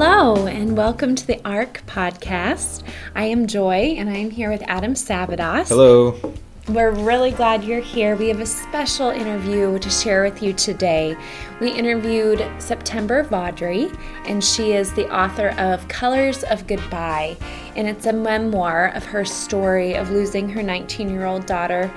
Hello, and welcome to the ARC podcast. I am Joy, and I am here with Adam Sabados. Hello. We're really glad you're here. We have a special interview to share with you today. We interviewed September Vaudrey, and she is the author of Colors of Goodbye. And it's a memoir of her story of losing her 19 year old daughter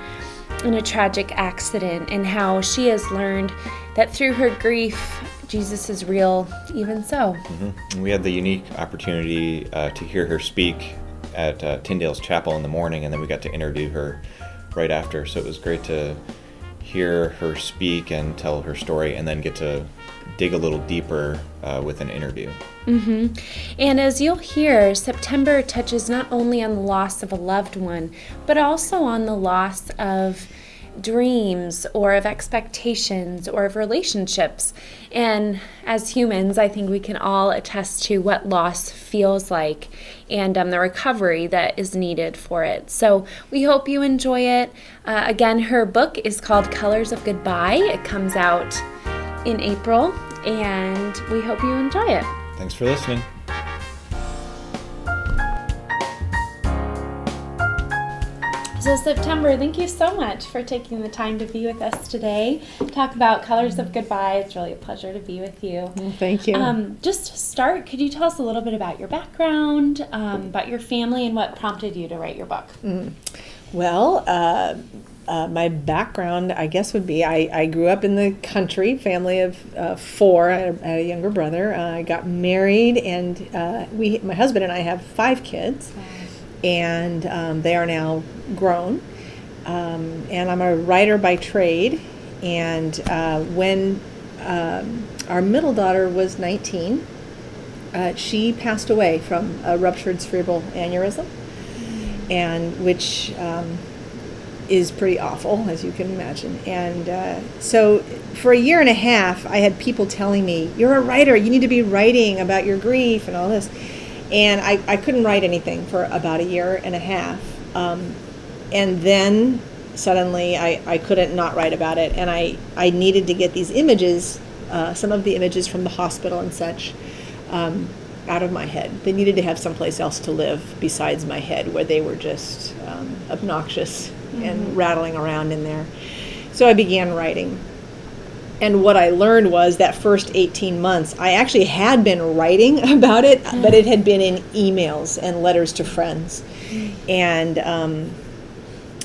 in a tragic accident and how she has learned that through her grief, Jesus is real, even so. Mm-hmm. We had the unique opportunity uh, to hear her speak at uh, Tyndale's Chapel in the morning, and then we got to interview her right after. So it was great to hear her speak and tell her story, and then get to dig a little deeper uh, with an interview. Mm-hmm. And as you'll hear, September touches not only on the loss of a loved one, but also on the loss of dreams or of expectations or of relationships. And as humans, I think we can all attest to what loss feels like and um, the recovery that is needed for it. So we hope you enjoy it. Uh, again, her book is called Colors of Goodbye. It comes out in April, and we hope you enjoy it. Thanks for listening. So, September, thank you so much for taking the time to be with us today. Talk about Colors of Goodbye. It's really a pleasure to be with you. Well, thank you. Um, just to start, could you tell us a little bit about your background, um, about your family, and what prompted you to write your book? Mm. Well, uh, uh, my background, I guess, would be I, I grew up in the country, family of uh, four. I had, a, younger brother. Uh, I got married, and uh, we, my husband and I, have five kids, and um, they are now grown. Um, and I'm a writer by trade. And uh, when um, our middle daughter was 19, uh, she passed away from a ruptured cerebral aneurysm, and which um, is pretty awful, as you can imagine. And uh, so, for a year and a half, I had people telling me, You're a writer, you need to be writing about your grief and all this. And I, I couldn't write anything for about a year and a half. Um, and then suddenly I, I couldn't not write about it. And I, I needed to get these images, uh, some of the images from the hospital and such. Um, out of my head. They needed to have someplace else to live besides my head where they were just um, obnoxious mm-hmm. and rattling around in there. So I began writing. And what I learned was that first 18 months, I actually had been writing about it, mm-hmm. but it had been in emails and letters to friends. Mm-hmm. And um,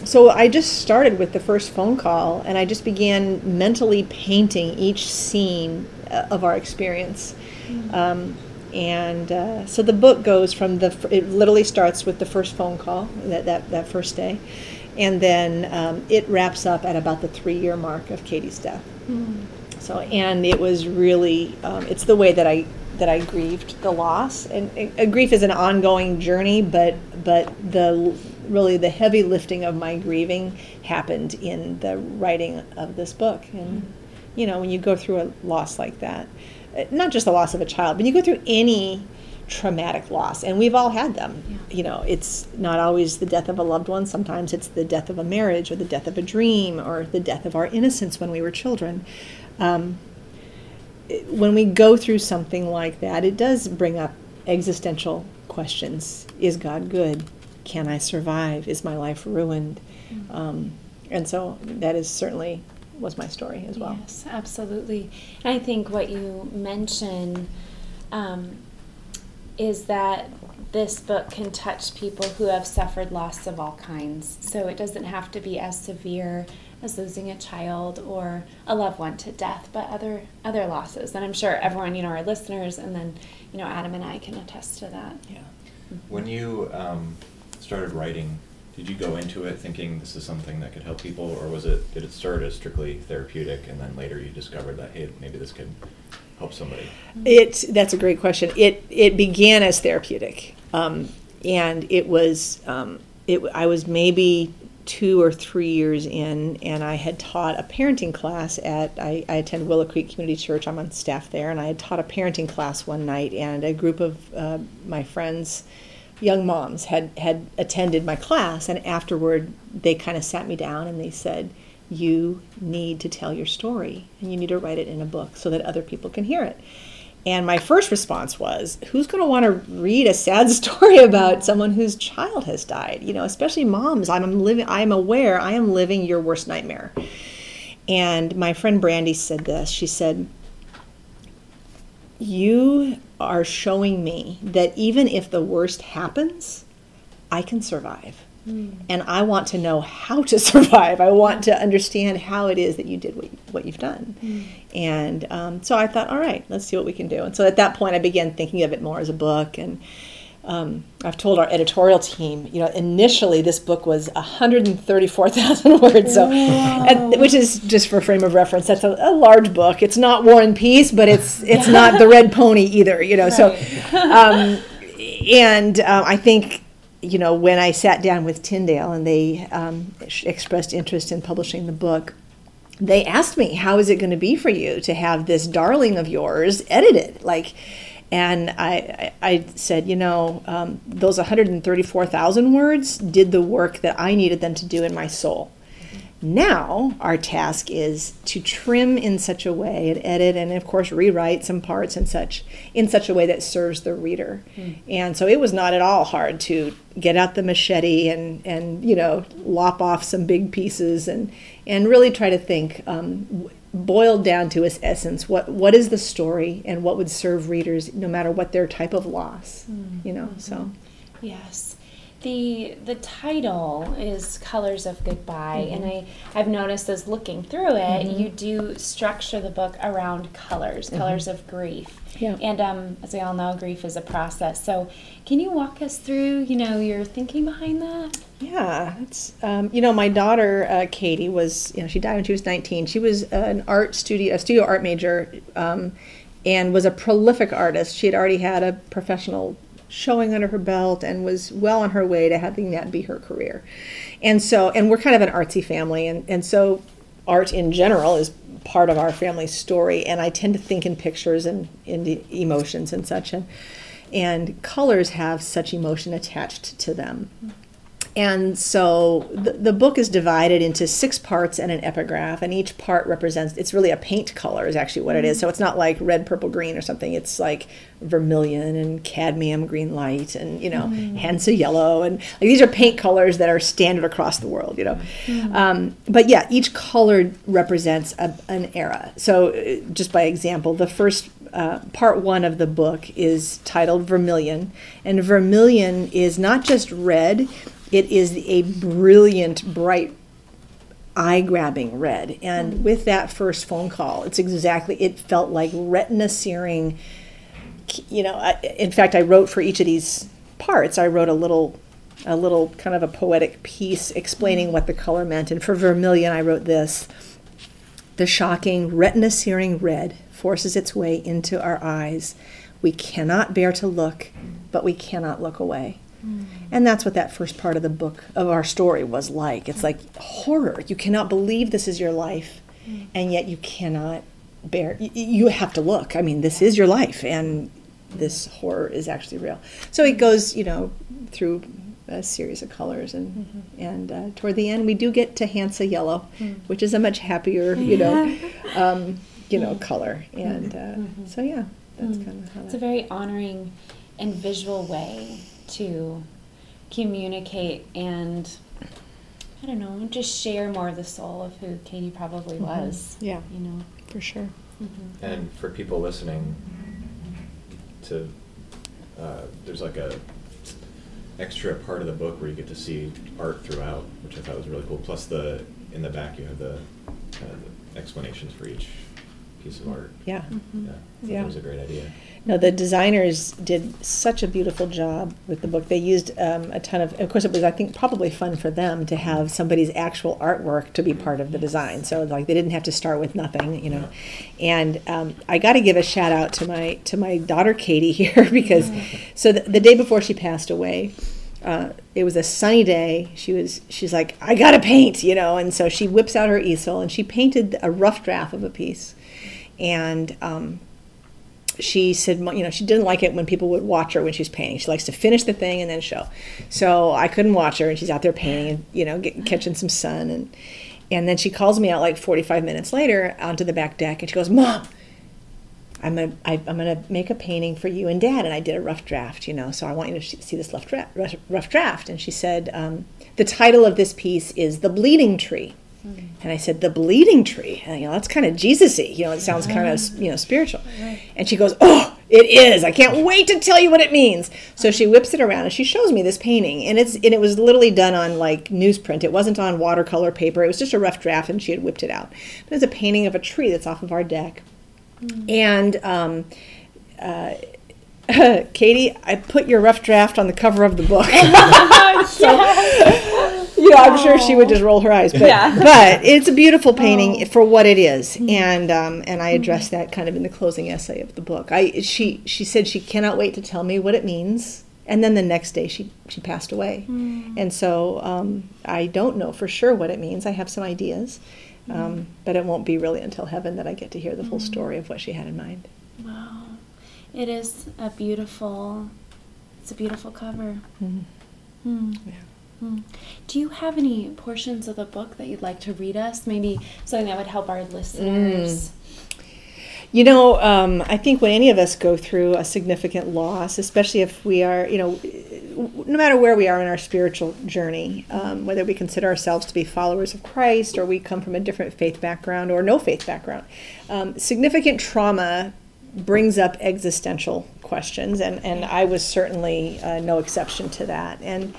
so I just started with the first phone call and I just began mentally painting each scene uh, of our experience. Mm-hmm. Um, and uh, so the book goes from the it literally starts with the first phone call that that, that first day and then um, it wraps up at about the three year mark of katie's death mm. so and it was really um, it's the way that i that i grieved the loss and it, grief is an ongoing journey but but the really the heavy lifting of my grieving happened in the writing of this book and mm. you know when you go through a loss like that not just the loss of a child, but you go through any traumatic loss and we've all had them yeah. you know it's not always the death of a loved one sometimes it's the death of a marriage or the death of a dream or the death of our innocence when we were children um, when we go through something like that it does bring up existential questions is god good can i survive is my life ruined mm-hmm. um, and so that is certainly was my story as well. Yes, absolutely. And I think what you mention um, is that this book can touch people who have suffered loss of all kinds. So it doesn't have to be as severe as losing a child or a loved one to death, but other other losses. And I'm sure everyone, you know, our listeners, and then you know, Adam and I can attest to that. Yeah. When you um, started writing did you go into it thinking this is something that could help people, or was it did it start as strictly therapeutic, and then later you discovered that hey, maybe this could help somebody? It that's a great question. It it began as therapeutic, um, and it was um, it. I was maybe two or three years in, and I had taught a parenting class at I, I attend Willow Creek Community Church. I'm on staff there, and I had taught a parenting class one night, and a group of uh, my friends young moms had had attended my class and afterward they kind of sat me down and they said you need to tell your story and you need to write it in a book so that other people can hear it And my first response was, who's going to want to read a sad story about someone whose child has died? You know, especially moms. I'm living. I am aware. I am living your worst nightmare. And my friend Brandy said this. She said, "You are showing me that even if the worst happens, I can survive." And I want to know how to survive. I want to understand how it is that you did what, you, what you've done. And um, so I thought, all right, let's see what we can do. And so at that point, I began thinking of it more as a book. And um, I've told our editorial team, you know, initially this book was 134,000 words, so and, which is just for frame of reference. That's a, a, large book. It's not War and Peace, but it's it's not the Red Pony either, you know. Right. So, um, and um, I think you know, when I sat down with Tyndale and they um, expressed interest in publishing the book, they asked me, "How is it going to be for you to have this darling of yours edited?" Like, and I, I said, you know, um, those 134,000 words did the work that I needed them to do in my soul. Now, our task is to trim in such a way and edit and, of course, rewrite some parts and such in such a way that serves the reader. Mm. And so it was not at all hard to get out the machete and, and you know, lop off some big pieces and, and really try to think, um, boiled down to its essence, what, what is the story and what would serve readers no matter what their type of loss, mm. you know, mm-hmm. so. Yes the the title is colors of goodbye mm-hmm. and i i've noticed as looking through it mm-hmm. you do structure the book around colors mm-hmm. colors of grief yeah. and um, as we all know grief is a process so can you walk us through you know your thinking behind that yeah it's um, you know my daughter uh, katie was you know she died when she was 19 she was an art studio a studio art major um, and was a prolific artist she had already had a professional showing under her belt and was well on her way to having that be her career. And so, and we're kind of an artsy family, and, and so art in general is part of our family story. And I tend to think in pictures and in emotions and such. And, and colors have such emotion attached to them. And so the, the book is divided into six parts and an epigraph, and each part represents it's really a paint color, is actually what it is. So it's not like red, purple, green or something. It's like vermilion and cadmium green light and, you know, mm. Hansa yellow. And like, these are paint colors that are standard across the world, you know. Mm. Um, but yeah, each color represents a, an era. So uh, just by example, the first uh, part one of the book is titled Vermilion. And vermilion is not just red it is a brilliant, bright, eye grabbing red. And mm. with that first phone call, it's exactly, it felt like retina searing. You know, I, in fact, I wrote for each of these parts, I wrote a little a little kind of a poetic piece explaining what the color meant. And for vermilion, I wrote this The shocking, retina searing red forces its way into our eyes. We cannot bear to look, but we cannot look away. Mm. And that's what that first part of the book of our story was like. It's like horror. You cannot believe this is your life, mm. and yet you cannot bear. You have to look. I mean, this is your life, and this horror is actually real. So it goes, you know, through a series of colors, and mm-hmm. and uh, toward the end, we do get to Hansa yellow, mm. which is a much happier, you know, um, you know, color. And uh, mm-hmm. so yeah, that's mm. kind of how. It's that. a very honoring and visual way to communicate and I don't know, just share more of the soul of who Katie probably mm-hmm. was. Yeah, you know, for sure. Mm-hmm. And for people listening, to uh, there's like a extra part of the book where you get to see art throughout, which I thought was really cool. Plus the in the back you have the kind of the explanations for each piece of art. Yeah. Mm-hmm. Yeah. Yeah. That was a great idea. No, the designers did such a beautiful job with the book. They used um, a ton of, of course, it was, I think, probably fun for them to have somebody's actual artwork to be part of the design. So, like, they didn't have to start with nothing, you know. And um, I got to give a shout out to my to my daughter Katie here because, so the, the day before she passed away, uh, it was a sunny day. She was she's like, I gotta paint, you know, and so she whips out her easel and she painted a rough draft of a piece, and um, she said, you know, she didn't like it when people would watch her when she's painting. She likes to finish the thing and then show. So I couldn't watch her, and she's out there painting and you know, get, catching some sun, and and then she calls me out like 45 minutes later onto the back deck, and she goes, "Mom, I'm gonna I, I'm gonna make a painting for you and Dad, and I did a rough draft, you know. So I want you to see this rough draft, rough draft. And she said, um, the title of this piece is "The Bleeding Tree." And I said, "The bleeding tree." And, you know, that's kind of Jesus-y. You know, it sounds kind of you know spiritual. And she goes, "Oh, it is! I can't wait to tell you what it means." So she whips it around and she shows me this painting, and it's and it was literally done on like newsprint. It wasn't on watercolor paper. It was just a rough draft, and she had whipped it out. But it's a painting of a tree that's off of our deck, and. Um, uh, Katie, I put your rough draft on the cover of the book. so, you know, I'm sure she would just roll her eyes, but Yeah. but it's a beautiful painting for what it is, and um, and I address that kind of in the closing essay of the book. I she she said she cannot wait to tell me what it means, and then the next day she she passed away, and so um, I don't know for sure what it means. I have some ideas, um, but it won't be really until heaven that I get to hear the full story of what she had in mind. Wow. It is a beautiful, it's a beautiful cover. Hmm. Yeah. Hmm. Do you have any portions of the book that you'd like to read us? Maybe something that would help our listeners. You know, um, I think when any of us go through a significant loss, especially if we are, you know, no matter where we are in our spiritual journey, um, whether we consider ourselves to be followers of Christ or we come from a different faith background or no faith background, um, significant trauma brings up existential questions, and, and I was certainly uh, no exception to that. And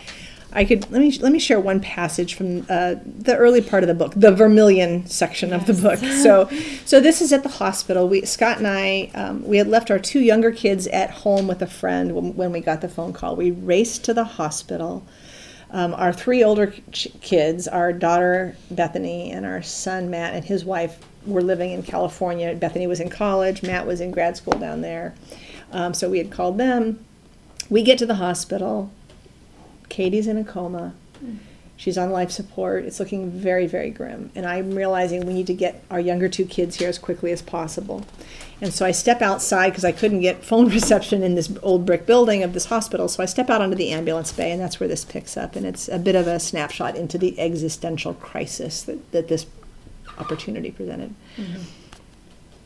I could let me let me share one passage from uh, the early part of the book, the Vermilion section of the book. So, so this is at the hospital. We Scott and I um, we had left our two younger kids at home with a friend when, when we got the phone call. We raced to the hospital. Um, our three older ch- kids, our daughter Bethany and our son Matt and his wife, were living in California. Bethany was in college. Matt was in grad school down there. Um, so we had called them. We get to the hospital. Katie's in a coma. She's on life support. It's looking very, very grim. And I'm realizing we need to get our younger two kids here as quickly as possible. And so I step outside because I couldn't get phone reception in this old brick building of this hospital. So I step out onto the ambulance bay, and that's where this picks up. And it's a bit of a snapshot into the existential crisis that, that this opportunity presented. Mm-hmm.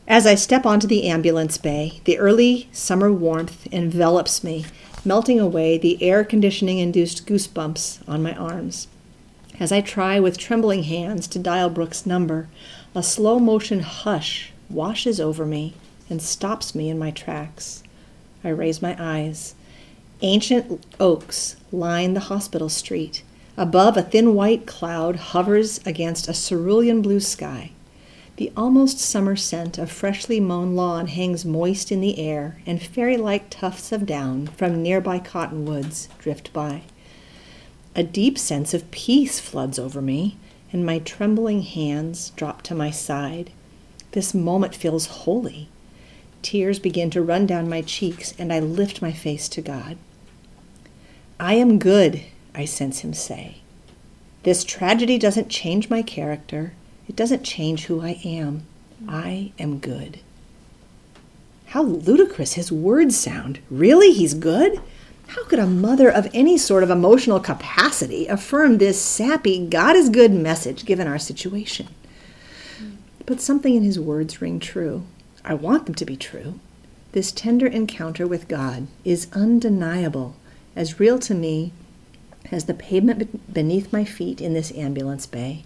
As I step onto the ambulance bay, the early summer warmth envelops me, melting away the air conditioning induced goosebumps on my arms. As I try with trembling hands to dial Brooke's number, a slow motion hush washes over me and stops me in my tracks. I raise my eyes. Ancient oaks line the hospital street. Above, a thin white cloud hovers against a cerulean blue sky. The almost summer scent of freshly mown lawn hangs moist in the air, and fairy like tufts of down from nearby cottonwoods drift by. A deep sense of peace floods over me, and my trembling hands drop to my side. This moment feels holy. Tears begin to run down my cheeks, and I lift my face to God. I am good, I sense him say. This tragedy doesn't change my character. It doesn't change who I am. I am good. How ludicrous his words sound. Really? He's good? How could a mother of any sort of emotional capacity affirm this sappy, God is good message given our situation? But something in his words ring true. I want them to be true. This tender encounter with God is undeniable, as real to me as the pavement beneath my feet in this ambulance bay.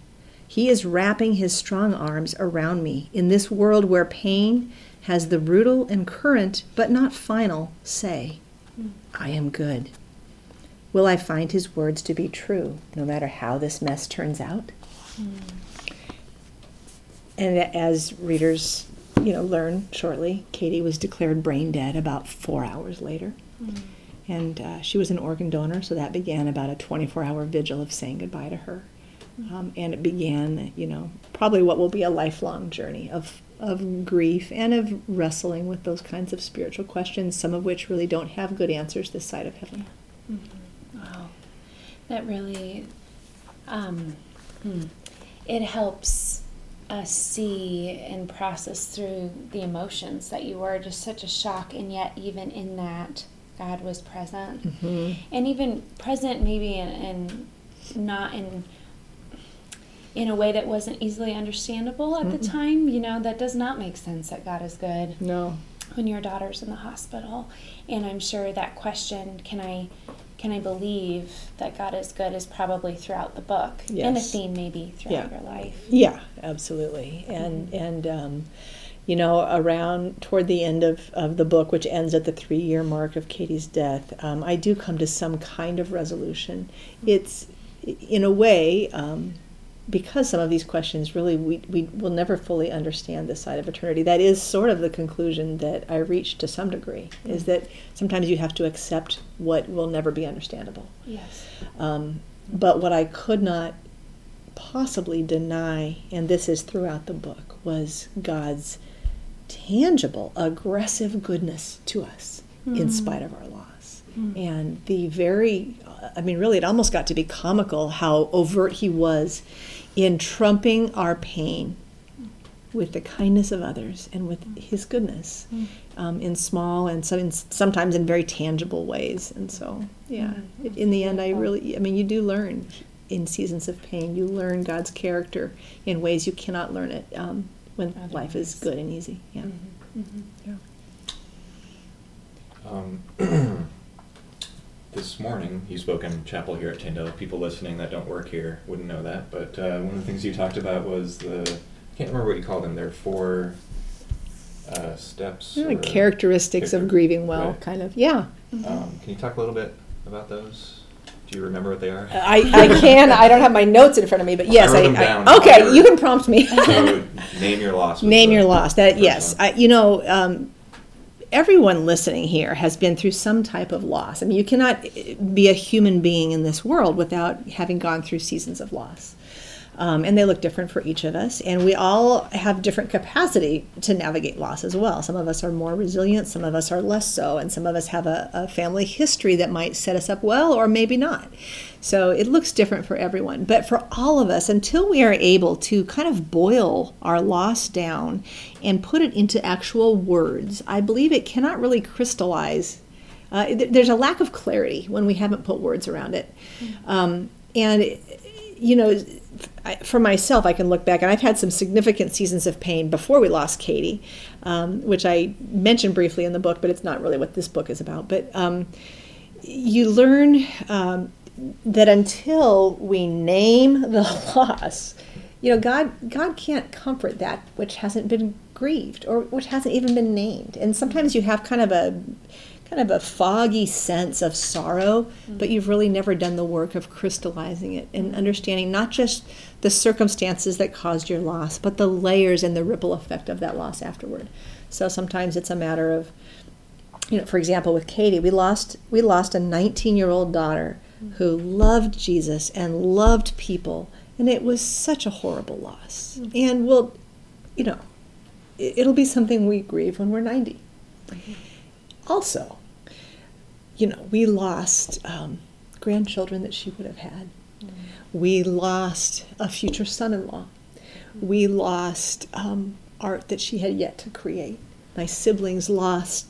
He is wrapping his strong arms around me in this world where pain has the brutal and current, but not final, say, I am good. Will I find his words to be true, no matter how this mess turns out? And as readers, you know, learn shortly, Katie was declared brain dead about four hours later. And uh, she was an organ donor, so that began about a 24 hour vigil of saying goodbye to her. Um, and it began, you know, probably what will be a lifelong journey of, of grief and of wrestling with those kinds of spiritual questions, some of which really don't have good answers this side of heaven. Wow. That really, um, hmm. it helps us see and process through the emotions that you were just such a shock, and yet even in that, God was present, and even present maybe in, in not in in a way that wasn't easily understandable at the time. You know, that does not make sense that God is good. No. when your daughter's in the hospital. And I'm sure that question, can I can I believe that God is good is probably throughout the book yes. and a theme maybe throughout yeah. your life. Yeah, absolutely. And mm-hmm. and um, you know, around toward the end of, of the book, which ends at the three year mark of Katie's death, um, I do come to some kind of resolution. It's, in a way, um, because some of these questions really we, we will never fully understand this side of eternity. That is sort of the conclusion that I reached to some degree, is that sometimes you have to accept what will never be understandable. Yes. Um, but what I could not possibly deny, and this is throughout the book, was God's tangible, aggressive goodness to us mm. in spite of our loss. Mm. And the very, I mean, really, it almost got to be comical how overt he was in trumping our pain with the kindness of others and with his goodness mm. um, in small and some, sometimes in very tangible ways. And so, yeah, mm. in the end, I really, I mean, you do learn in seasons of pain. You learn God's character in ways you cannot learn it um, when Other life is good and easy. Yeah. Mm-hmm. Mm-hmm. Yeah. Um, this morning, you spoke in chapel here at Tyndale. People listening that don't work here wouldn't know that, but uh, one of the things you talked about was the I can't remember what you called them. They're four uh, steps. Yeah, characteristics of grieving well, right. kind of. Yeah. Um, can you talk a little bit about those? Do you remember what they are? I, I can. I don't have my notes in front of me, but yes, I. I, I okay, you can prompt me. so name your loss. Name your loss. That yes, I, you know, um, everyone listening here has been through some type of loss. I mean, you cannot eh, be a human being in this world without having gone through seasons of loss. Um, and they look different for each of us. And we all have different capacity to navigate loss as well. Some of us are more resilient, some of us are less so, and some of us have a, a family history that might set us up well or maybe not. So it looks different for everyone. But for all of us, until we are able to kind of boil our loss down and put it into actual words, I believe it cannot really crystallize. Uh, there's a lack of clarity when we haven't put words around it. Mm-hmm. Um, and, you know, I, for myself, I can look back, and I've had some significant seasons of pain before we lost Katie, um, which I mentioned briefly in the book, but it's not really what this book is about. But um, you learn um, that until we name the loss, you know, God God can't comfort that which hasn't been grieved or which hasn't even been named. And sometimes you have kind of a kind of a foggy sense of sorrow, mm-hmm. but you've really never done the work of crystallizing it and understanding not just the circumstances that caused your loss, but the layers and the ripple effect of that loss afterward. So sometimes it's a matter of, you know, for example, with Katie, we lost we lost a 19 year old daughter mm-hmm. who loved Jesus and loved people, and it was such a horrible loss. Mm-hmm. And we'll, you know, it'll be something we grieve when we're 90. Also, you know, we lost um, grandchildren that she would have had. Mm. We lost a future son in law. We lost um, art that she had yet to create. My siblings lost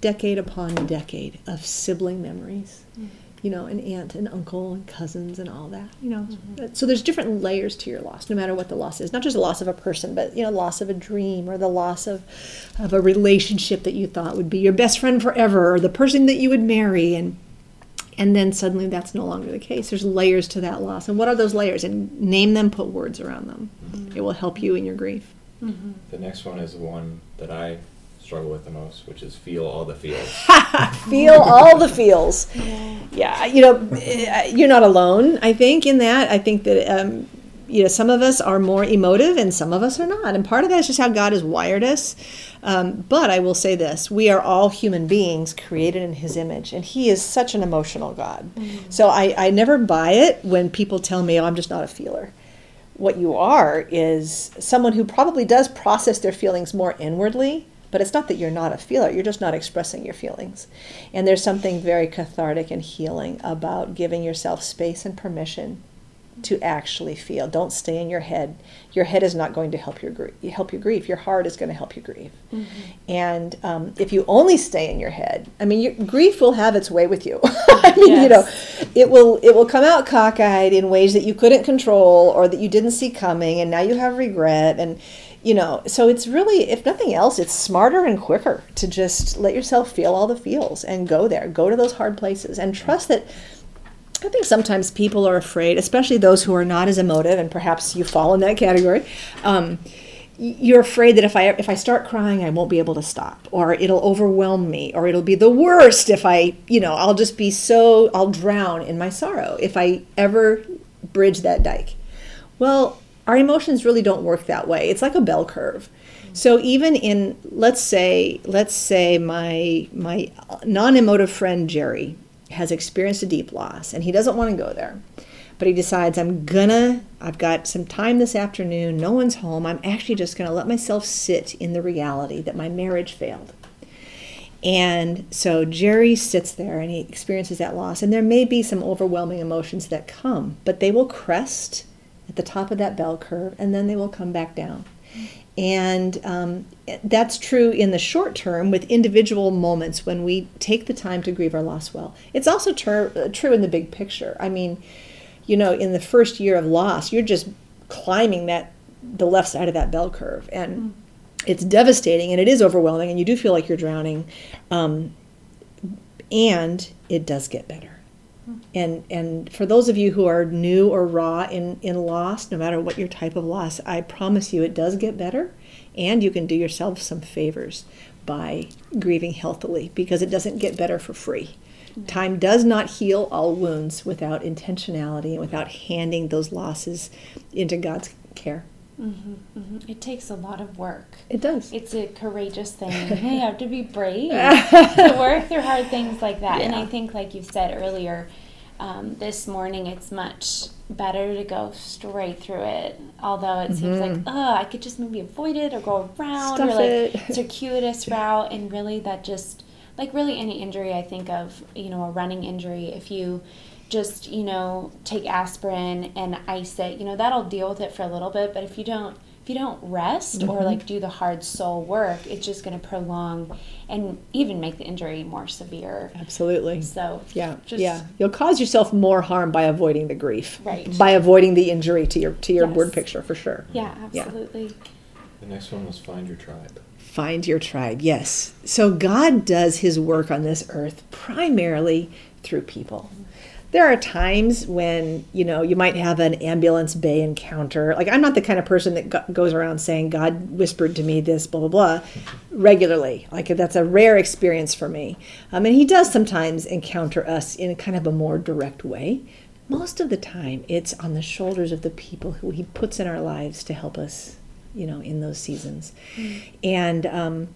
decade upon decade of sibling memories. You know, an aunt and uncle and cousins and all that, you know. Mm-hmm. So there's different layers to your loss, no matter what the loss is. Not just the loss of a person, but you know, loss of a dream or the loss of of a relationship that you thought would be your best friend forever or the person that you would marry and and then suddenly that's no longer the case. There's layers to that loss. And what are those layers? And name them, put words around them. Mm-hmm. It will help you in your grief. Mm-hmm. The next one is one that I struggle with the most, which is feel all the feels. feel all the feels. Yeah, you know, eh, you're not alone. I think in that. I think that um, you know some of us are more emotive and some of us are not, and part of that is just how God has wired us. Um, but I will say this: we are all human beings created in His image, and He is such an emotional God. Mm-hmm. So I, I never buy it when people tell me, "Oh, I'm just not a feeler." What you are is someone who probably does process their feelings more inwardly but it's not that you're not a feeler, you're just not expressing your feelings. And there's something very cathartic and healing about giving yourself space and permission to actually feel. Don't stay in your head. Your head is not going to help your grief. Help you grieve. Your heart is going to help you grieve. Mm-hmm. And um, if you only stay in your head, I mean, your, grief will have its way with you. I mean, yes. you know, it will it will come out cockeyed in ways that you couldn't control or that you didn't see coming, and now you have regret and you know, so it's really, if nothing else, it's smarter and quicker to just let yourself feel all the feels and go there, go to those hard places, and trust that. I think sometimes people are afraid, especially those who are not as emotive, and perhaps you fall in that category. Um, you're afraid that if I if I start crying, I won't be able to stop, or it'll overwhelm me, or it'll be the worst if I, you know, I'll just be so I'll drown in my sorrow if I ever bridge that dike. Well, our emotions really don't work that way. It's like a bell curve. So even in let's say let's say my my non-emotive friend Jerry has experienced a deep loss and he doesn't want to go there but he decides I'm gonna, I've got some time this afternoon, no one's home, I'm actually just gonna let myself sit in the reality that my marriage failed. And so Jerry sits there and he experiences that loss, and there may be some overwhelming emotions that come, but they will crest at the top of that bell curve and then they will come back down. And um, that's true in the short term with individual moments when we take the time to grieve our loss well. It's also ter- true in the big picture. I mean, you know, in the first year of loss, you're just climbing that the left side of that bell curve, and mm. it's devastating and it is overwhelming, and you do feel like you're drowning. Um, and it does get better. And and for those of you who are new or raw in in loss, no matter what your type of loss, I promise you it does get better, and you can do yourself some favors by grieving healthily because it doesn't get better for free. Mm-hmm. Time does not heal all wounds without intentionality and without handing those losses into God's care. Mm-hmm, mm-hmm. It takes a lot of work. It does. It's a courageous thing. you have to be brave to work through hard things like that. Yeah. And I think, like you said earlier, um, this morning, it's much better to go straight through it. Although it mm-hmm. seems like, oh, I could just maybe avoid it or go around Stuff or like it. circuitous route, and really that just like really any injury I think of, you know, a running injury, if you just, you know, take aspirin and ice it, you know, that'll deal with it for a little bit, but if you don't if you don't rest mm-hmm. or like do the hard soul work, it's just going to prolong and even make the injury more severe. Absolutely. So yeah, just, yeah, you'll cause yourself more harm by avoiding the grief, right? By avoiding the injury to your to your yes. word picture for sure. Yeah, absolutely. Yeah. The next one was find your tribe. Find your tribe, yes. So God does his work on this earth primarily through people. There are times when, you know, you might have an ambulance bay encounter. Like, I'm not the kind of person that goes around saying, God whispered to me this, blah, blah, blah, regularly. Like, that's a rare experience for me. Um, and He does sometimes encounter us in kind of a more direct way. Most of the time, it's on the shoulders of the people who He puts in our lives to help us you know, in those seasons. Mm. And um,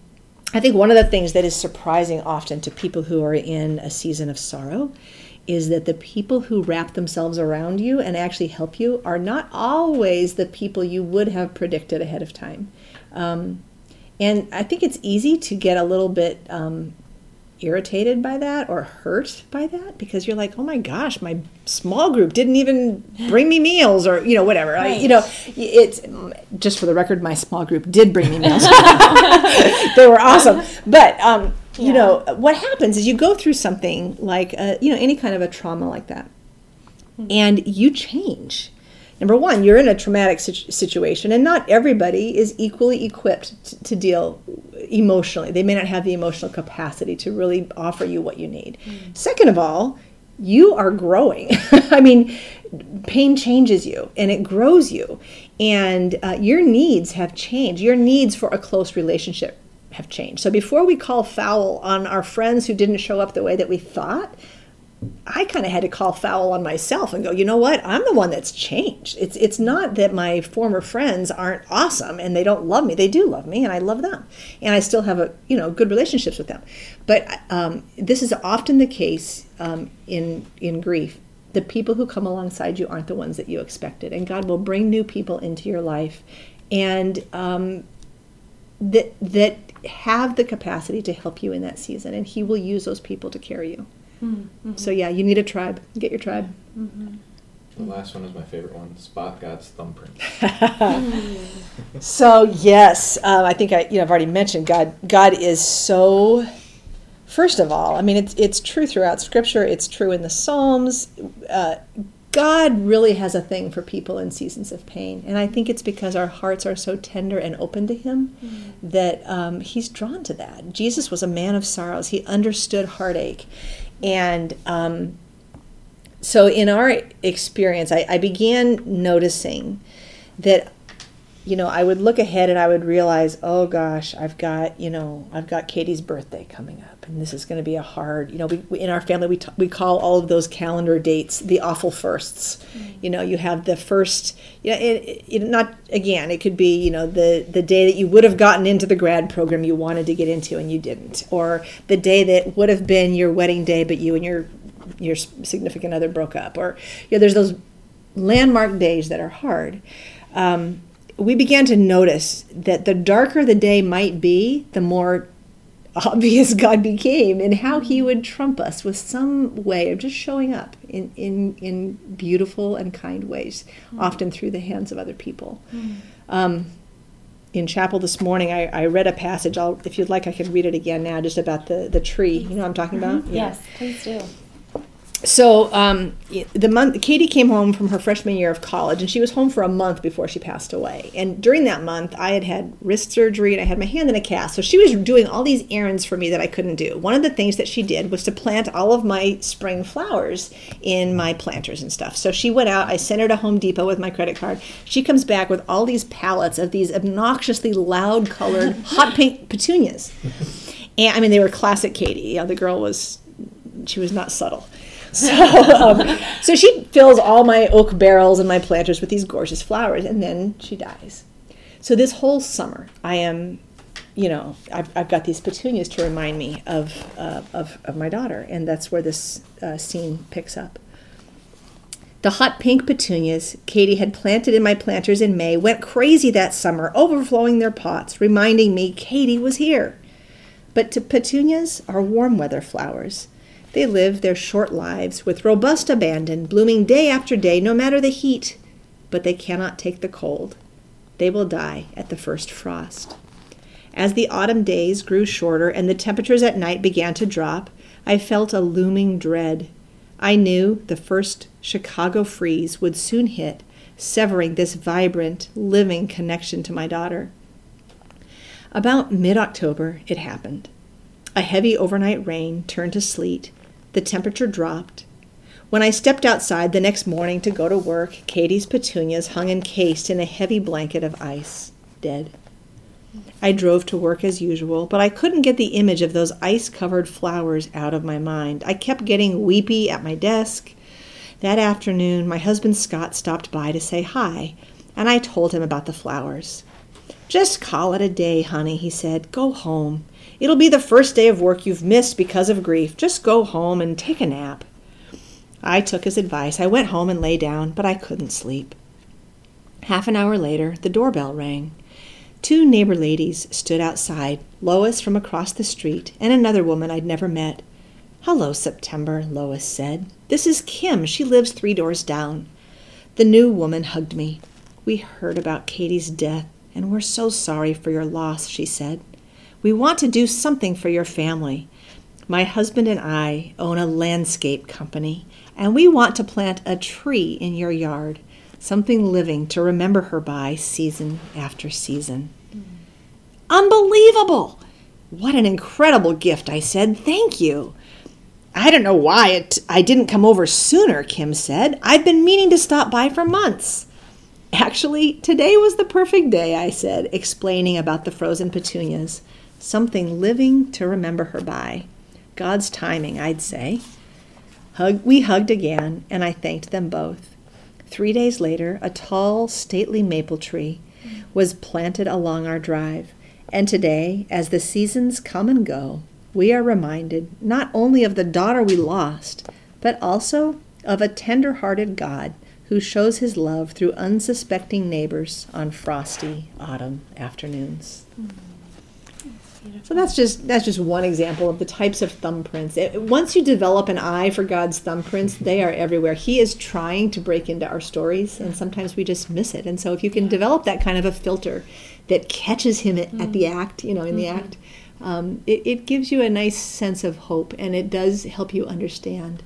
I think one of the things that is surprising often to people who are in a season of sorrow is that the people who wrap themselves around you and actually help you are not always the people you would have predicted ahead of time. Um, and I think it's easy to get a little bit um, irritated by that or hurt by that because you're like, oh my gosh, my small group didn't even bring me meals or you know whatever. Right. I, you know, it's just for the record, my small group did bring me meals. they were awesome, but um, yeah. you know what happens is you go through something like a, you know any kind of a trauma like that, mm-hmm. and you change number one, you're in a traumatic situation, and not everybody is equally equipped to, to, deal emotionally. They may not have the emotional capacity to really offer you what you need. Mm. Second of all, you are growing. I mean, pain changes you and it grows you, and uh, your needs have changed. Your needs for a close relationship have changed. So before we call foul on our friends who didn't show up the way that we thought, I kind of had to call foul on myself and go, you know what? I'm the one that's changed. It's it's not that my former friends aren't awesome and they don't love me. They do love me, and I love them, and I still have a you know good relationships with them. But um, this is often the case um, in in grief. The people who come alongside you aren't the ones that you expected, and God will bring new people into your life, and um, that that have the capacity to help you in that season, and He will use those people to carry you. Mm-hmm. So yeah, you need a tribe. Get your tribe. Mm-hmm. The last one is my favorite one. Spot God's thumbprint. so yes, um, I think I you know I've already mentioned God. God is so. First of all, I mean it's it's true throughout Scripture. It's true in the Psalms. Uh, God really has a thing for people in seasons of pain. And I think it's because our hearts are so tender and open to Him mm-hmm. that um, He's drawn to that. Jesus was a man of sorrows, He understood heartache. And um, so, in our experience, I, I began noticing that you know, I would look ahead and I would realize, oh gosh, I've got, you know, I've got Katie's birthday coming up, and this is going to be a hard, you know, we, we in our family we t- we call all of those calendar dates the awful 1st mm-hmm. You know, you have the first, you know, it, it, not again, it could be, you know, the the day that you would have gotten into the grad program you wanted to get into and you didn't, or the day that would have been your wedding day, but you and your your significant other broke up, or you know, there's those landmark days that are hard. Um, we began to notice that the darker the day might be, the more obvious God became and how he would trump us with some way of just showing up in, in, in beautiful and kind ways, mm-hmm. often through the hands of other people. Mm-hmm. Um, in chapel this morning, I, I read a passage. I'll, if you'd like, I can read it again now, just about the, the tree. You know what I'm talking about? Mm-hmm. Yeah. Yes, please do so um, the month Katie came home from her freshman year of college, and she was home for a month before she passed away. And during that month, I had had wrist surgery and I had my hand in a cast. So she was doing all these errands for me that I couldn't do. One of the things that she did was to plant all of my spring flowers in my planters and stuff. So she went out. I sent her to Home Depot with my credit card. She comes back with all these pallets of these obnoxiously loud colored hot pink petunias. And I mean, they were classic Katie. You know, the girl was she was not subtle. So, um, so she fills all my oak barrels and my planters with these gorgeous flowers, and then she dies. So this whole summer, I am, you know, I've, I've got these petunias to remind me of, uh, of, of my daughter, and that's where this uh, scene picks up. The hot pink petunias Katie had planted in my planters in May went crazy that summer, overflowing their pots, reminding me Katie was here. But to petunias are warm weather flowers. They live their short lives with robust abandon, blooming day after day, no matter the heat, but they cannot take the cold. They will die at the first frost. As the autumn days grew shorter and the temperatures at night began to drop, I felt a looming dread. I knew the first Chicago freeze would soon hit, severing this vibrant, living connection to my daughter. About mid October, it happened. A heavy overnight rain turned to sleet, the temperature dropped. When I stepped outside the next morning to go to work, Katie's petunias hung encased in a heavy blanket of ice, dead. I drove to work as usual, but I couldn't get the image of those ice covered flowers out of my mind. I kept getting weepy at my desk. That afternoon, my husband Scott stopped by to say hi, and I told him about the flowers. Just call it a day, honey, he said. Go home. It'll be the first day of work you've missed because of grief. Just go home and take a nap. I took his advice. I went home and lay down, but I couldn't sleep. Half an hour later, the doorbell rang. Two neighbor ladies stood outside Lois from across the street, and another woman I'd never met. Hello, September, Lois said. This is Kim. She lives three doors down. The new woman hugged me. We heard about Katie's death, and we're so sorry for your loss, she said. We want to do something for your family. My husband and I own a landscape company, and we want to plant a tree in your yard, something living to remember her by season after season. Mm. Unbelievable! What an incredible gift, I said. Thank you. I don't know why it, I didn't come over sooner, Kim said. I've been meaning to stop by for months. Actually, today was the perfect day, I said, explaining about the frozen petunias something living to remember her by. God's timing, I'd say. Hug, we hugged again, and I thanked them both. Three days later, a tall, stately maple tree was planted along our drive. And today, as the seasons come and go, we are reminded not only of the daughter we lost, but also of a tender hearted God who shows his love through unsuspecting neighbors on frosty autumn afternoons. Mm-hmm. So that's just that's just one example of the types of thumbprints. It, once you develop an eye for God's thumbprints, they are everywhere. He is trying to break into our stories, and sometimes we just miss it. And so, if you can develop that kind of a filter that catches him at, at the mm. act, you know, in mm-hmm. the act, um, it, it gives you a nice sense of hope, and it does help you understand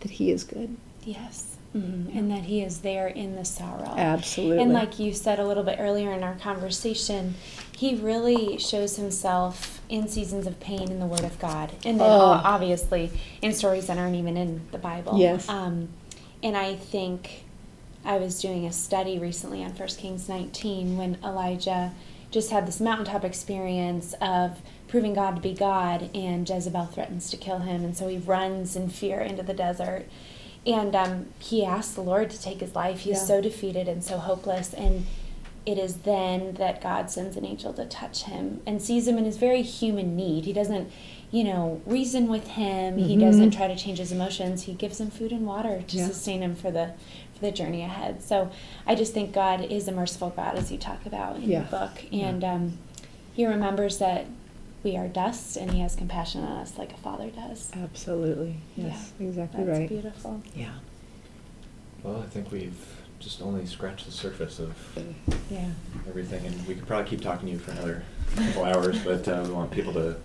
that He is good. Yes. Mhm. And that He is there in the sorrow. Absolutely. And like you said a little bit earlier in our conversation, He really shows Himself in seasons of pain in the Word of God, and then Oh. obviously in stories that aren't even in the Bible. Yes. Um, and I think I was doing a study recently on 1 Kings 19 when Elijah just had this mountaintop experience of proving God to be God, and Jezebel threatens to kill him, and so he runs in fear into the desert. And um, he asks the Lord to take his life. He's Yeah. so defeated and so hopeless. And it is then that God sends an angel to touch him and sees him in his very human need. He doesn't, you know, reason with him. He Mhm. doesn't try to change his emotions. He gives him food and water to Yeah. sustain him for the for the journey ahead. So I just think God is a merciful God, as you talk about in Yeah. the book, and um, He remembers that we are dust, and He has compassion on us like a father does. Absolutely. Yes, exactly That's right. beautiful. Yeah. Well, I think we've just only scratched the surface of Yeah. everything, and we could probably keep talking to you for another couple hours, but uh, we want people to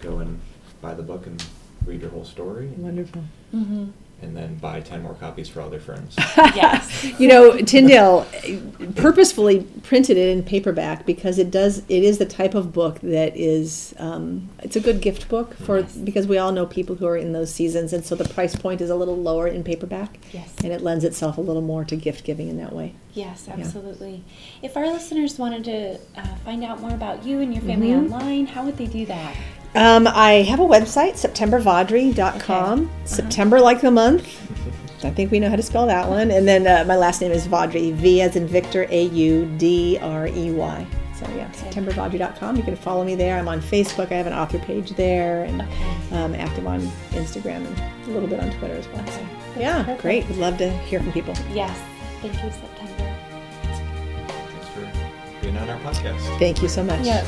go and buy the book and read your whole story, Wonderful. Mm-hmm. And then buy 10 more copies for all their friends. Yes. You know, Tyndale purposefully printed it in paperback because it does. It is the type of book that is. Um, it's a good gift book for Yes. because we all know people who are in those seasons, and so the price point is a little lower in paperback. Yes. And it lends itself a little more to gift giving in that way. Yes, Yeah. absolutely. If our listeners wanted to uh, find out more about you and your family Mhm. online, how would they do that? Um, I have a website, septembervaudrey.com. Okay. September like the month. I think we know how to spell that one. And then uh, my last name is Vaudrey, V as in Victor, A U D R E Y. So yeah, Okay. septembervaudrey.com. You can follow me there. I'm on Facebook. I have an author page there, and Okay. um, active on Instagram and a little bit on Twitter as well. Okay. So, yeah, perfect. great. Would love to hear from people. Yes. Thank you, September. Thanks for being on our podcast. Thank you so much. Yes.